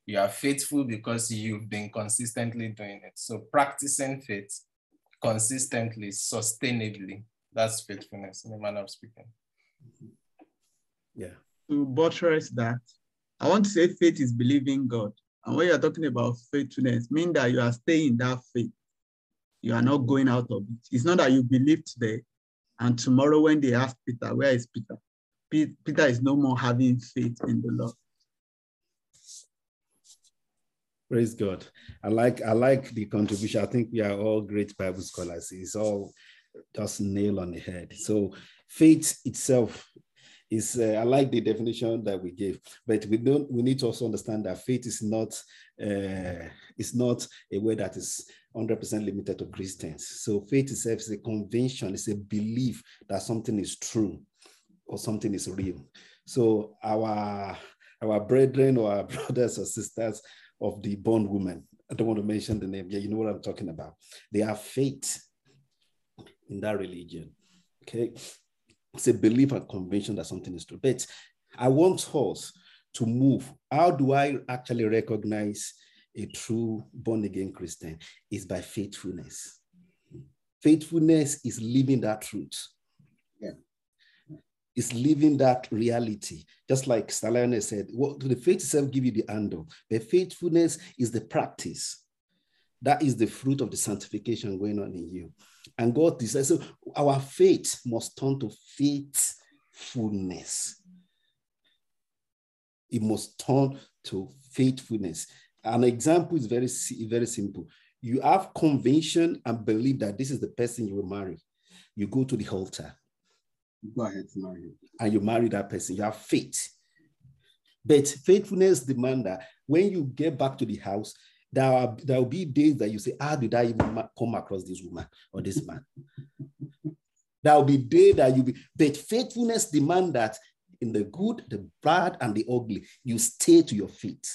You are faithful because you've been consistently doing it. So practicing faith consistently, sustainably. That's faithfulness in a manner of speaking. Yeah. To buttress that, I want to say faith is believing God. And when you're talking about faithfulness, mean that you are staying in that faith. You are not going out of it. It's not that you believe today and tomorrow when they ask Peter, where is Peter? Peter is no more having faith in the Lord. Praise God. I like I like the contribution. I think we are all great Bible scholars. It's all just nail on the head. So faith itself is uh, I like the definition that we gave, but we don't we need to also understand that faith is not uh, is not a word that is 100% limited to Christians. So faith itself is a convention, it's a belief that something is true or something is real. So our our brethren or our (laughs) brothers or sisters of the bondwoman. I don't want to mention the name. Yeah, you know what I'm talking about. They have faith in that religion. Okay. It's a belief and conviction that something is true. But I want us to move. How do I actually recognize a true born again Christian? Is by faithfulness. Faithfulness is living that truth Yeah. is living that reality. Just like Stallion said, what the faith itself give you the handle. The faithfulness is the practice. That is the fruit of the sanctification going on in you. And God decides, so our faith must turn to faithfulness. It must turn to faithfulness. An example is very, very simple. You have conviction and believe that this is the person you will marry. You go to the altar Go ahead, marry And you marry that person. You have faith. But faithfulness demands that when you get back to the house, there, are, there will be days that you say, How did I even come across this woman or this man? there will be days that you be, but faithfulness demands that in the good, the bad, and the ugly, you stay to your feet.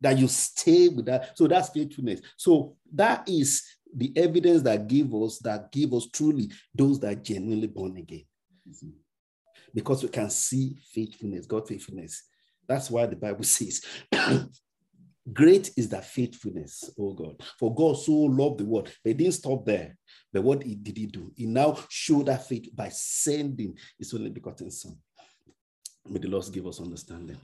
That you stay with that. So that's faithfulness. So that is the evidence that give us that give us truly those that genuinely born again. Mm-hmm. Because we can see faithfulness, God faithfulness. That's why the Bible (laughs) says Great is that faithfulness, oh God. For God so loved the world. They didn't stop there. But what he, did he do? He now showed that faith by sending his only begotten son. May the Lord give us understanding.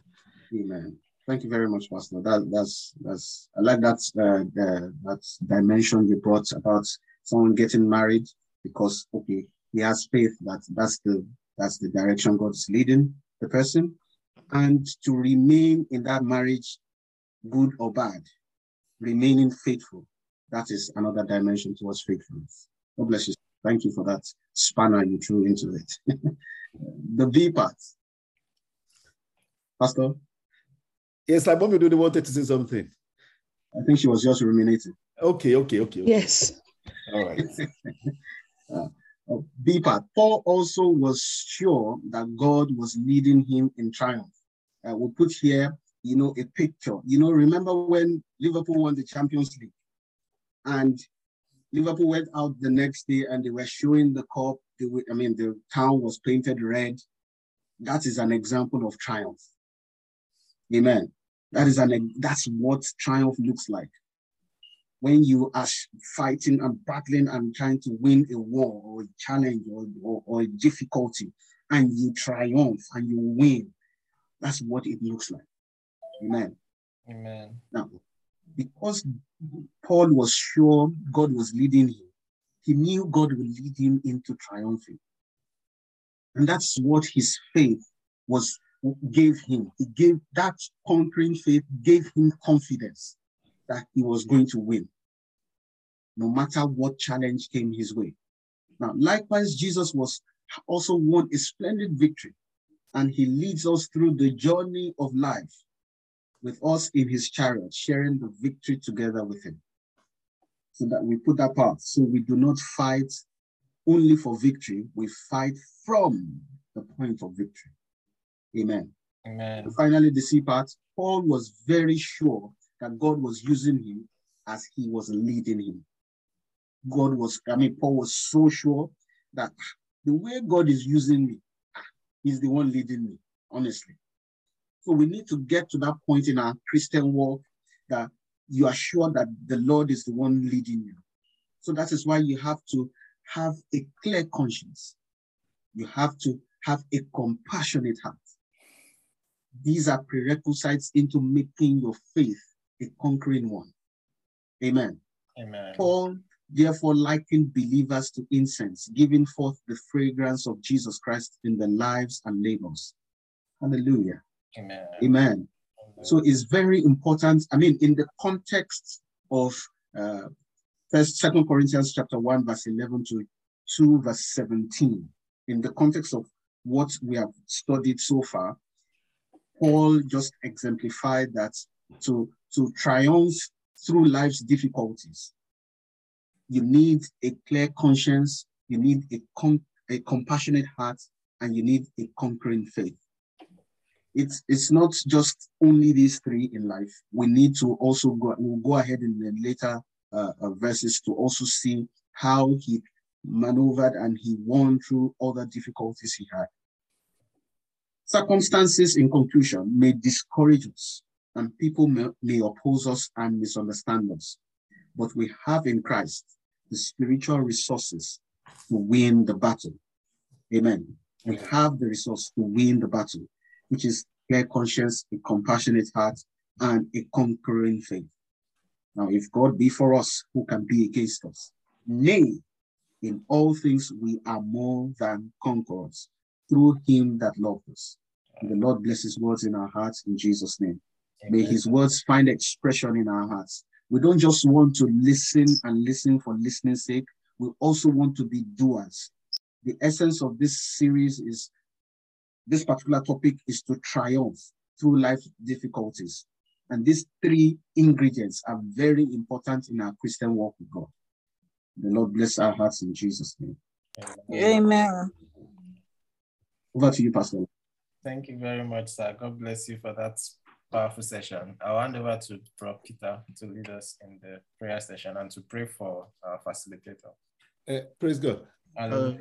Amen. Thank you very much, Pastor. That, that's that's I like that uh, the, that dimension you brought about someone getting married because okay he has faith that that's the that's the direction God is leading the person, and to remain in that marriage good or bad, remaining faithful. That is another dimension towards faithfulness. God bless you. Thank you for that spanner you threw into it. (laughs) the B part. Pastor? Yes, like mommy, do they wanted to say something? I think she was just ruminating. Okay, okay, okay. okay. Yes. All right. (laughs) uh, uh, B part. Paul also was sure that God was leading him in triumph. Uh, we'll put here you know, a picture. You know, remember when Liverpool won the Champions League and Liverpool went out the next day and they were showing the cup. Were, I mean, the town was painted red. That is an example of triumph. Amen. That is an that's what triumph looks like. When you are fighting and battling and trying to win a war or a challenge or, or, or a difficulty, and you triumph and you win, that's what it looks like. Amen. Amen. Now, because Paul was sure God was leading him, he knew God would lead him into triumphing. And that's what his faith was gave him. He gave that conquering faith gave him confidence that he was going to win, no matter what challenge came his way. Now, likewise, Jesus was also won a splendid victory, and he leads us through the journey of life with us in his chariot, sharing the victory together with him. So that we put that part. So we do not fight only for victory, we fight from the point of victory. Amen. Amen. And finally, the C part, Paul was very sure that God was using him as he was leading him. God was, I mean, Paul was so sure that the way God is using me, he's the one leading me, honestly. So we need to get to that point in our Christian walk that you are sure that the Lord is the one leading you. So that is why you have to have a clear conscience. You have to have a compassionate heart. These are prerequisites into making your faith a conquering one. Amen. Amen. Paul therefore likened believers to incense, giving forth the fragrance of Jesus Christ in their lives and labors. Hallelujah. Amen. Amen. So it's very important. I mean, in the context of uh, First, Second Corinthians chapter one, verse eleven to two, verse seventeen, in the context of what we have studied so far, Paul just exemplified that to to triumph through life's difficulties, you need a clear conscience, you need a, a compassionate heart, and you need a conquering faith it's it's not just only these three in life. We need to also go. We'll go ahead in the later uh, uh, verses to also see how he maneuvered and he won through all the difficulties he had. Circumstances, in conclusion, may discourage us, and people may, may oppose us and misunderstand us. But we have in Christ the spiritual resources to win the battle. Amen. We have the resource to win the battle which is clear conscience, a compassionate heart, and a conquering faith. Now, if God be for us, who can be against us? Nay, in all things we are more than conquerors through him that loved us. And the Lord bless his words in our hearts in Jesus' name. Amen. May his words find expression in our hearts. We don't just want to listen and listen for listening's sake. We also want to be doers. The essence of this series is this particular topic is to triumph through life difficulties. And these three ingredients are very important in our Christian walk with God. The Lord bless our hearts in Jesus' name. Amen. Over to you, Pastor. Thank you very much, sir. God bless you for that powerful session. I'll hand over to Prof. Peter to lead us in the prayer session and to pray for our facilitator. Uh, praise God. Uh,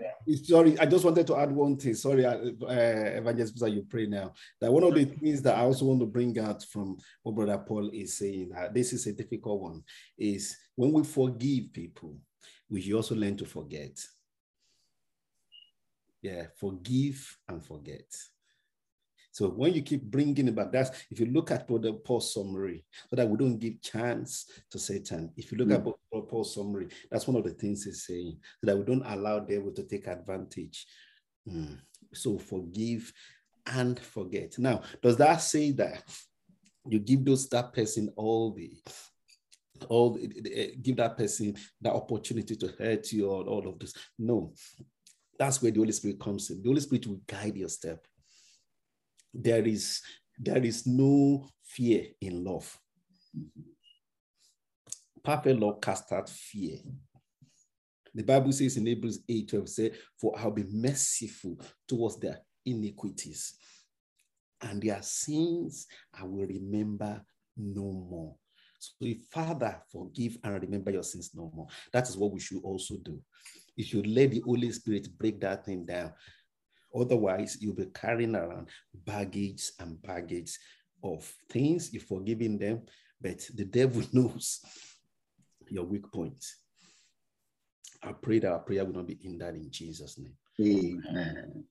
sorry, I just wanted to add one thing. Sorry, uh, uh Evangelist, you pray now. That one of the things that I also want to bring out from what Brother Paul is saying, that this is a difficult one, is when we forgive people, we should also learn to forget. Yeah, forgive and forget. So when you keep bringing about that, if you look at the Paul's summary, so that we don't give chance to Satan. If you look mm. at Paul's summary, that's one of the things he's saying, so that we don't allow devil to take advantage. Mm. So forgive and forget. Now, does that say that you give those that person all the all the, give that person the opportunity to hurt you or all of this? No, that's where the Holy Spirit comes in. The Holy Spirit will guide your step there is there is no fear in love. Perfect love casts out fear. The Bible says in Hebrews 8 12, say, For I'll be merciful towards their iniquities, and their sins I will remember no more. So, if Father, forgive and remember your sins no more. That is what we should also do. If you let the Holy Spirit break that thing down, Otherwise, you'll be carrying around baggage and baggage of things. You're forgiving them, but the devil (laughs) knows your weak points. I pray that our prayer will not be hindered in Jesus' name. Amen.